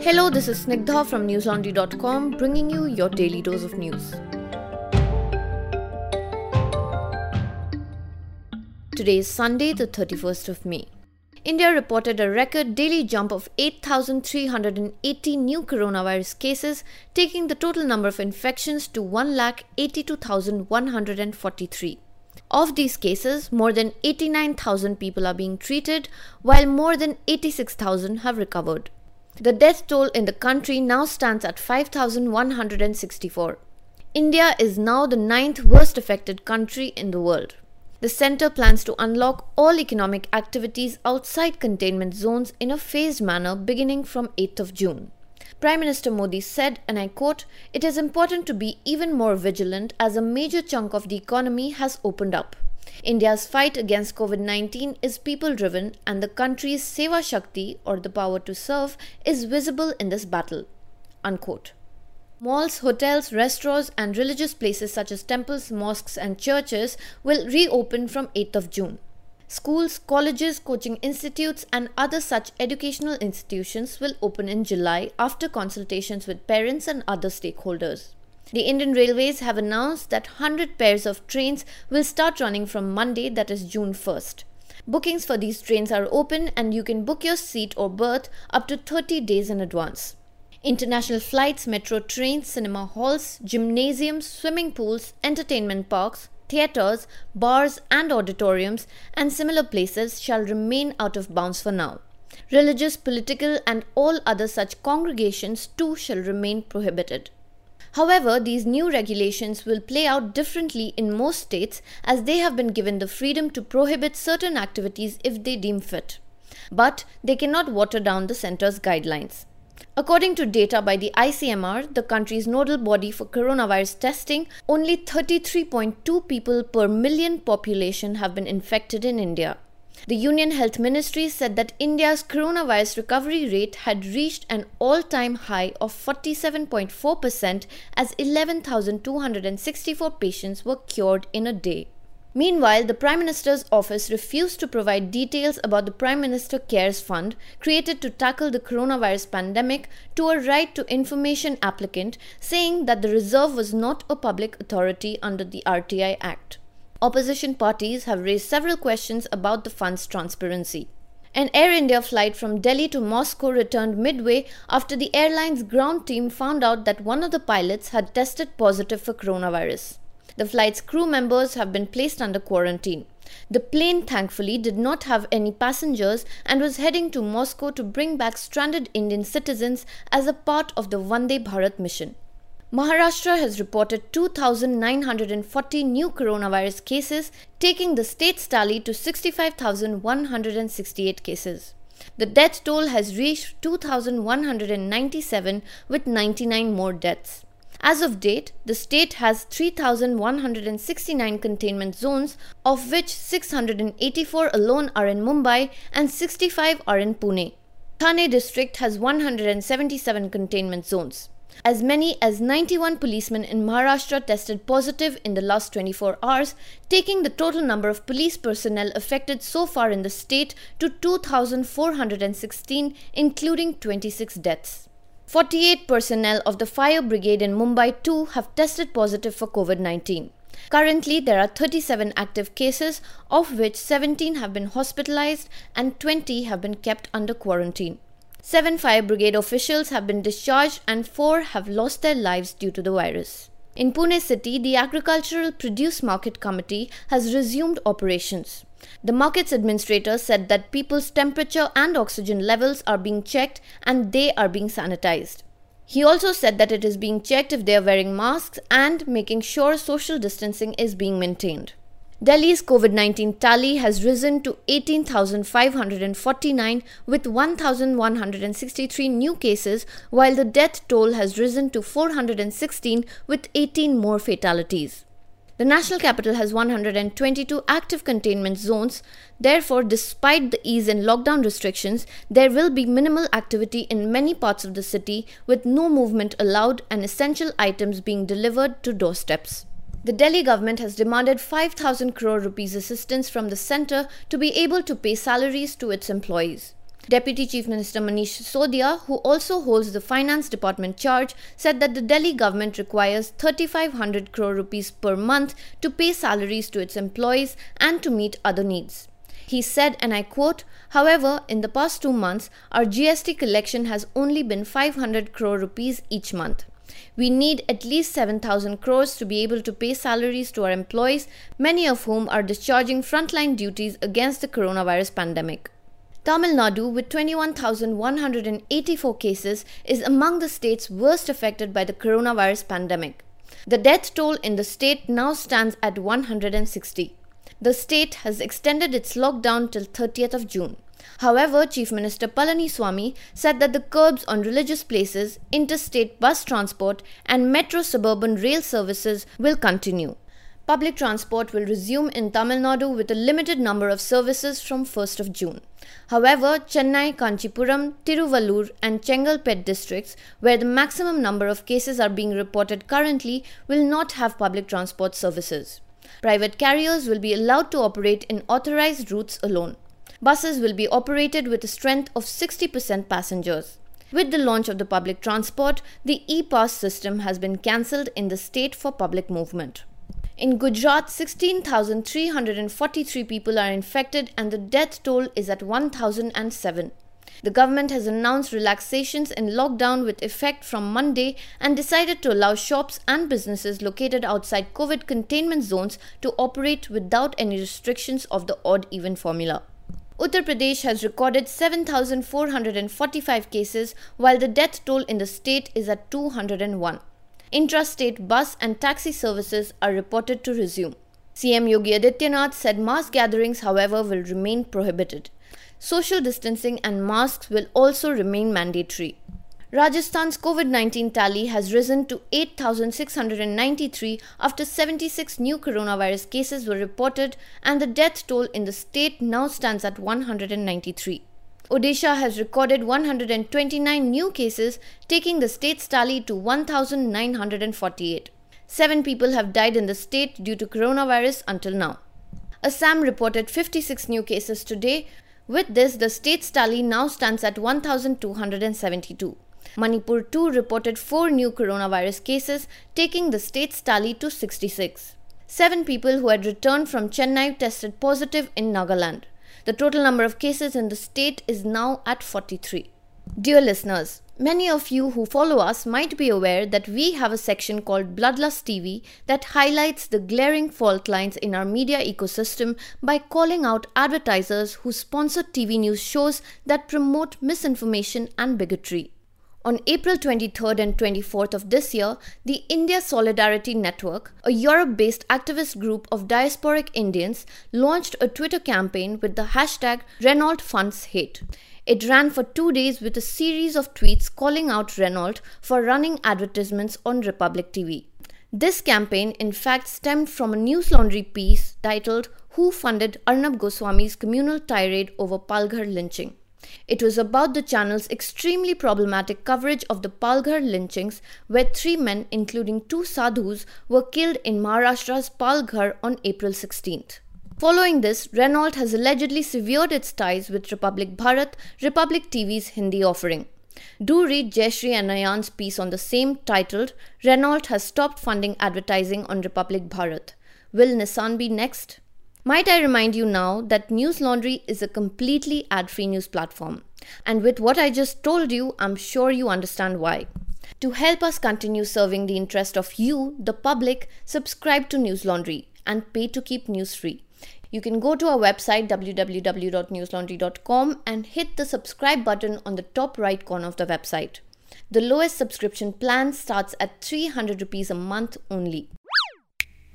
Hello, this is Snigdha from newslaundry.com bringing you your daily dose of news. Today is Sunday, the 31st of May. India reported a record daily jump of 8,380 new coronavirus cases, taking the total number of infections to 1,82,143. Of these cases, more than 89,000 people are being treated, while more than 86,000 have recovered. The death toll in the country now stands at 5,164. India is now the ninth worst affected country in the world. The centre plans to unlock all economic activities outside containment zones in a phased manner beginning from 8th of June. Prime Minister Modi said, and I quote, It is important to be even more vigilant as a major chunk of the economy has opened up. India's fight against COVID 19 is people driven, and the country's Seva Shakti, or the power to serve, is visible in this battle. Unquote. Malls, hotels, restaurants, and religious places such as temples, mosques, and churches will reopen from 8th of June. Schools, colleges, coaching institutes, and other such educational institutions will open in July after consultations with parents and other stakeholders. The Indian Railways have announced that 100 pairs of trains will start running from Monday, that is June 1st. Bookings for these trains are open and you can book your seat or berth up to 30 days in advance. International flights, metro trains, cinema halls, gymnasiums, swimming pools, entertainment parks, theatres, bars, and auditoriums, and similar places shall remain out of bounds for now. Religious, political, and all other such congregations too shall remain prohibited. However, these new regulations will play out differently in most states as they have been given the freedom to prohibit certain activities if they deem fit. But they cannot water down the centre's guidelines. According to data by the ICMR, the country's nodal body for coronavirus testing, only 33.2 people per million population have been infected in India. The Union Health Ministry said that India's coronavirus recovery rate had reached an all time high of 47.4% as 11,264 patients were cured in a day. Meanwhile, the Prime Minister's office refused to provide details about the Prime Minister Cares Fund created to tackle the coronavirus pandemic to a right to information applicant, saying that the reserve was not a public authority under the RTI Act. Opposition parties have raised several questions about the fund's transparency. An Air India flight from Delhi to Moscow returned midway after the airline's ground team found out that one of the pilots had tested positive for coronavirus. The flight's crew members have been placed under quarantine. The plane, thankfully, did not have any passengers and was heading to Moscow to bring back stranded Indian citizens as a part of the Vande Bharat mission. Maharashtra has reported 2,940 new coronavirus cases, taking the state's tally to 65,168 cases. The death toll has reached 2,197 with 99 more deaths. As of date, the state has 3,169 containment zones, of which 684 alone are in Mumbai and 65 are in Pune. Thane district has 177 containment zones. As many as 91 policemen in Maharashtra tested positive in the last 24 hours, taking the total number of police personnel affected so far in the state to 2,416, including 26 deaths. 48 personnel of the fire brigade in Mumbai too have tested positive for COVID 19. Currently, there are 37 active cases, of which 17 have been hospitalized and 20 have been kept under quarantine. Seven fire brigade officials have been discharged and four have lost their lives due to the virus. In Pune city, the Agricultural Produce Market Committee has resumed operations. The market's administrator said that people's temperature and oxygen levels are being checked and they are being sanitized. He also said that it is being checked if they are wearing masks and making sure social distancing is being maintained. Delhi's COVID 19 tally has risen to 18,549 with 1,163 new cases, while the death toll has risen to 416 with 18 more fatalities. The national capital has 122 active containment zones. Therefore, despite the ease in lockdown restrictions, there will be minimal activity in many parts of the city with no movement allowed and essential items being delivered to doorsteps. The Delhi government has demanded 5000 crore rupees assistance from the centre to be able to pay salaries to its employees. Deputy Chief Minister Manish Sisodia, who also holds the Finance Department charge, said that the Delhi government requires 3500 crore rupees per month to pay salaries to its employees and to meet other needs. He said, and I quote, However, in the past two months, our GST collection has only been 500 crore rupees each month. We need at least 7,000 crores to be able to pay salaries to our employees, many of whom are discharging frontline duties against the coronavirus pandemic. Tamil Nadu, with 21,184 cases, is among the states worst affected by the coronavirus pandemic. The death toll in the state now stands at 160 the state has extended its lockdown till 30th of June. However, Chief Minister Palaniswamy said that the curbs on religious places, interstate bus transport, and metro suburban rail services will continue. Public transport will resume in Tamil Nadu with a limited number of services from 1st of June. However, Chennai, Kanchipuram, Tiruvallur, and Chengalpet districts, where the maximum number of cases are being reported currently, will not have public transport services. Private carriers will be allowed to operate in authorized routes alone. Buses will be operated with a strength of 60% passengers. With the launch of the public transport, the e pass system has been cancelled in the state for public movement. In Gujarat, 16,343 people are infected and the death toll is at 1,007. The government has announced relaxations in lockdown with effect from Monday and decided to allow shops and businesses located outside COVID containment zones to operate without any restrictions of the odd even formula. Uttar Pradesh has recorded 7,445 cases, while the death toll in the state is at 201. Intrastate bus and taxi services are reported to resume. CM Yogi Adityanath said mass gatherings, however, will remain prohibited. Social distancing and masks will also remain mandatory. Rajasthan's COVID 19 tally has risen to 8,693 after 76 new coronavirus cases were reported, and the death toll in the state now stands at 193. Odisha has recorded 129 new cases, taking the state's tally to 1,948. Seven people have died in the state due to coronavirus until now. Assam reported 56 new cases today, with this, the state's tally now stands at 1,272. Manipur too reported 4 new coronavirus cases, taking the state's tally to 66. Seven people who had returned from Chennai tested positive in Nagaland. The total number of cases in the state is now at 43. Dear listeners, Many of you who follow us might be aware that we have a section called Bloodlust TV that highlights the glaring fault lines in our media ecosystem by calling out advertisers who sponsor TV news shows that promote misinformation and bigotry. On April 23rd and 24th of this year, the India Solidarity Network, a Europe based activist group of diasporic Indians, launched a Twitter campaign with the hashtag Renault Funds Hate. It ran for two days with a series of tweets calling out Renault for running advertisements on Republic TV. This campaign, in fact, stemmed from a News Laundry piece titled Who Funded Arnab Goswami's Communal Tirade Over Palghar Lynching. It was about the channel's extremely problematic coverage of the Palghar lynchings, where three men, including two sadhus, were killed in Maharashtra's Palghar on April 16th. Following this, Renault has allegedly severed its ties with Republic Bharat, Republic TV's Hindi offering. Do read Jeshri and Ayan's piece on the same titled Renault has stopped funding advertising on Republic Bharat. Will Nissan be next? Might I remind you now that News Laundry is a completely ad free news platform. And with what I just told you, I'm sure you understand why. To help us continue serving the interest of you, the public, subscribe to News Laundry and pay to keep news free. You can go to our website www.newslaundry.com and hit the subscribe button on the top right corner of the website. The lowest subscription plan starts at 300 rupees a month only.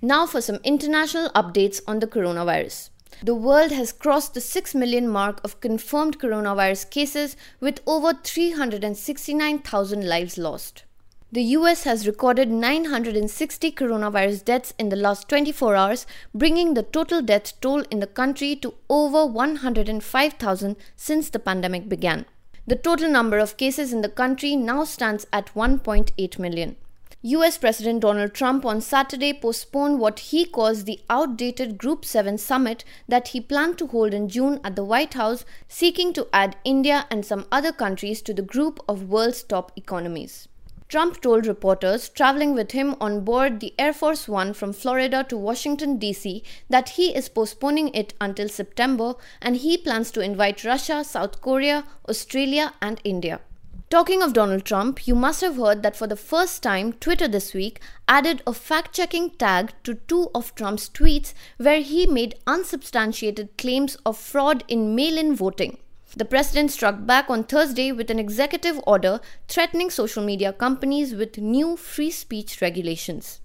Now for some international updates on the coronavirus. The world has crossed the 6 million mark of confirmed coronavirus cases with over 369,000 lives lost. The US has recorded 960 coronavirus deaths in the last 24 hours, bringing the total death toll in the country to over 105,000 since the pandemic began. The total number of cases in the country now stands at 1.8 million. US President Donald Trump on Saturday postponed what he calls the outdated Group 7 summit that he planned to hold in June at the White House, seeking to add India and some other countries to the group of world's top economies. Trump told reporters traveling with him on board the Air Force One from Florida to Washington, D.C., that he is postponing it until September and he plans to invite Russia, South Korea, Australia, and India. Talking of Donald Trump, you must have heard that for the first time, Twitter this week added a fact checking tag to two of Trump's tweets where he made unsubstantiated claims of fraud in mail in voting. The president struck back on Thursday with an executive order threatening social media companies with new free speech regulations.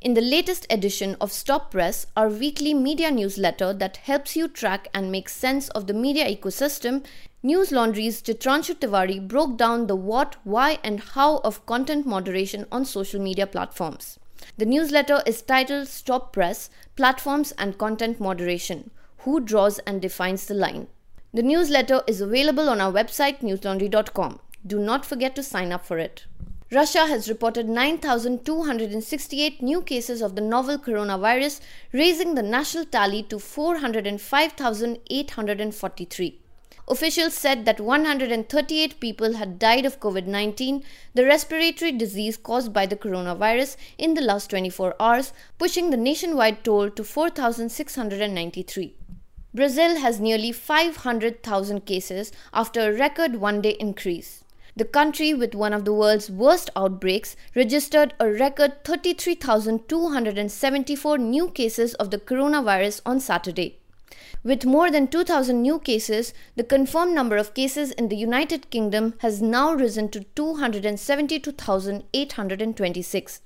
In the latest edition of Stop Press, our weekly media newsletter that helps you track and make sense of the media ecosystem, News Laundry's Chitranshu Tiwari broke down the what, why, and how of content moderation on social media platforms. The newsletter is titled Stop Press Platforms and Content Moderation Who Draws and Defines the Line? The newsletter is available on our website newslaundry.com. Do not forget to sign up for it. Russia has reported 9,268 new cases of the novel coronavirus, raising the national tally to 405,843. Officials said that 138 people had died of COVID 19, the respiratory disease caused by the coronavirus, in the last 24 hours, pushing the nationwide toll to 4,693. Brazil has nearly 500,000 cases after a record one day increase. The country, with one of the world's worst outbreaks, registered a record 33,274 new cases of the coronavirus on Saturday. With more than 2,000 new cases, the confirmed number of cases in the United Kingdom has now risen to 272,826.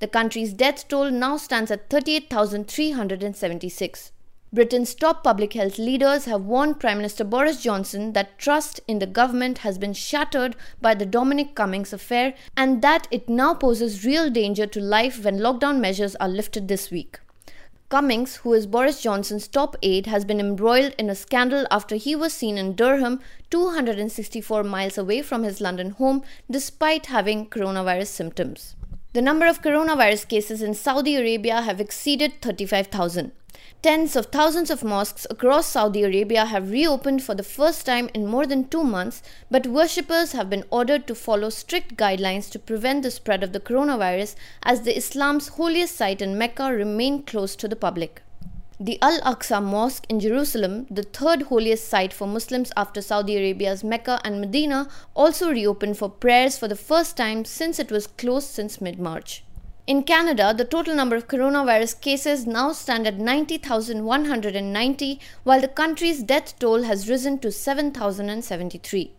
The country's death toll now stands at 38,376. Britain's top public health leaders have warned Prime Minister Boris Johnson that trust in the government has been shattered by the Dominic Cummings affair and that it now poses real danger to life when lockdown measures are lifted this week. Cummings, who is Boris Johnson's top aide, has been embroiled in a scandal after he was seen in Durham, 264 miles away from his London home, despite having coronavirus symptoms. The number of coronavirus cases in Saudi Arabia have exceeded 35,000. Tens of thousands of mosques across Saudi Arabia have reopened for the first time in more than two months, but worshippers have been ordered to follow strict guidelines to prevent the spread of the coronavirus as the Islam's holiest site in Mecca remain closed to the public. The Al Aqsa Mosque in Jerusalem, the third holiest site for Muslims after Saudi Arabia's Mecca and Medina, also reopened for prayers for the first time since it was closed since mid March. In Canada, the total number of coronavirus cases now stand at 90,190, while the country's death toll has risen to 7,073.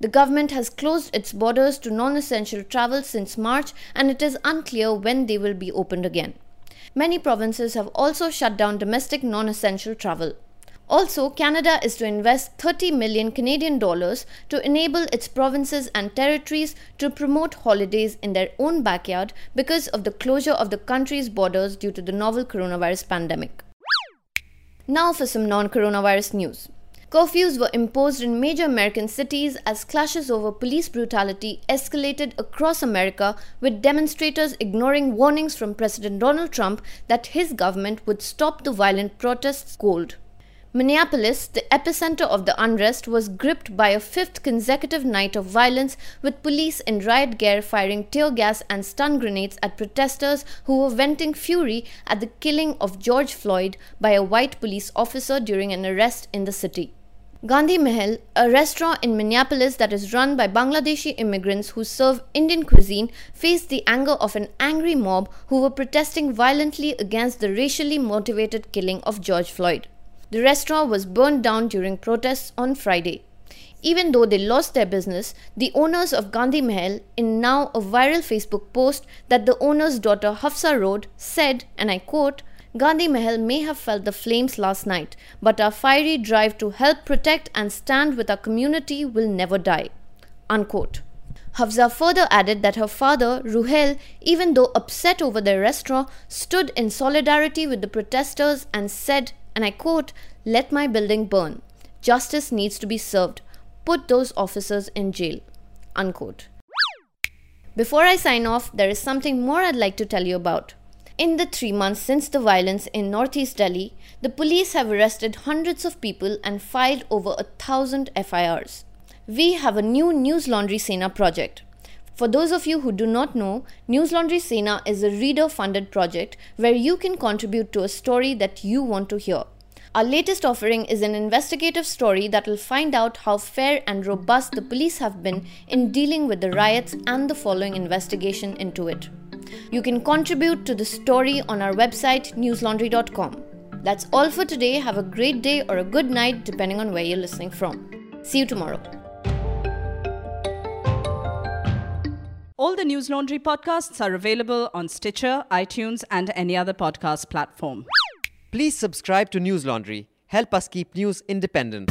The government has closed its borders to non essential travel since March, and it is unclear when they will be opened again. Many provinces have also shut down domestic non essential travel. Also, Canada is to invest 30 million Canadian dollars to enable its provinces and territories to promote holidays in their own backyard because of the closure of the country's borders due to the novel coronavirus pandemic. Now for some non-coronavirus news. Curfews were imposed in major American cities as clashes over police brutality escalated across America, with demonstrators ignoring warnings from President Donald Trump that his government would stop the violent protests cold. Minneapolis, the epicenter of the unrest, was gripped by a fifth consecutive night of violence, with police in riot gear firing tear gas and stun grenades at protesters who were venting fury at the killing of George Floyd by a white police officer during an arrest in the city. Gandhi Mahal, a restaurant in Minneapolis that is run by Bangladeshi immigrants who serve Indian cuisine, faced the anger of an angry mob who were protesting violently against the racially motivated killing of George Floyd. The restaurant was burned down during protests on Friday. Even though they lost their business, the owners of Gandhi Mahal, in now a viral Facebook post that the owner's daughter Hafsa wrote, said, and I quote, Gandhi Mahal may have felt the flames last night, but our fiery drive to help protect and stand with our community will never die. Unquote. Hafsa further added that her father, Ruhel, even though upset over their restaurant, stood in solidarity with the protesters and said, and I quote, Let my building burn. Justice needs to be served. Put those officers in jail. Unquote. Before I sign off, there is something more I'd like to tell you about. In the three months since the violence in northeast Delhi, the police have arrested hundreds of people and filed over a thousand FIRs. We have a new News Laundry Sena project. For those of you who do not know, News Laundry Sena is a reader funded project where you can contribute to a story that you want to hear. Our latest offering is an investigative story that will find out how fair and robust the police have been in dealing with the riots and the following investigation into it. You can contribute to the story on our website newslaundry.com. That's all for today. Have a great day or a good night, depending on where you're listening from. See you tomorrow. All the News Laundry podcasts are available on Stitcher, iTunes, and any other podcast platform. Please subscribe to News Laundry. Help us keep news independent.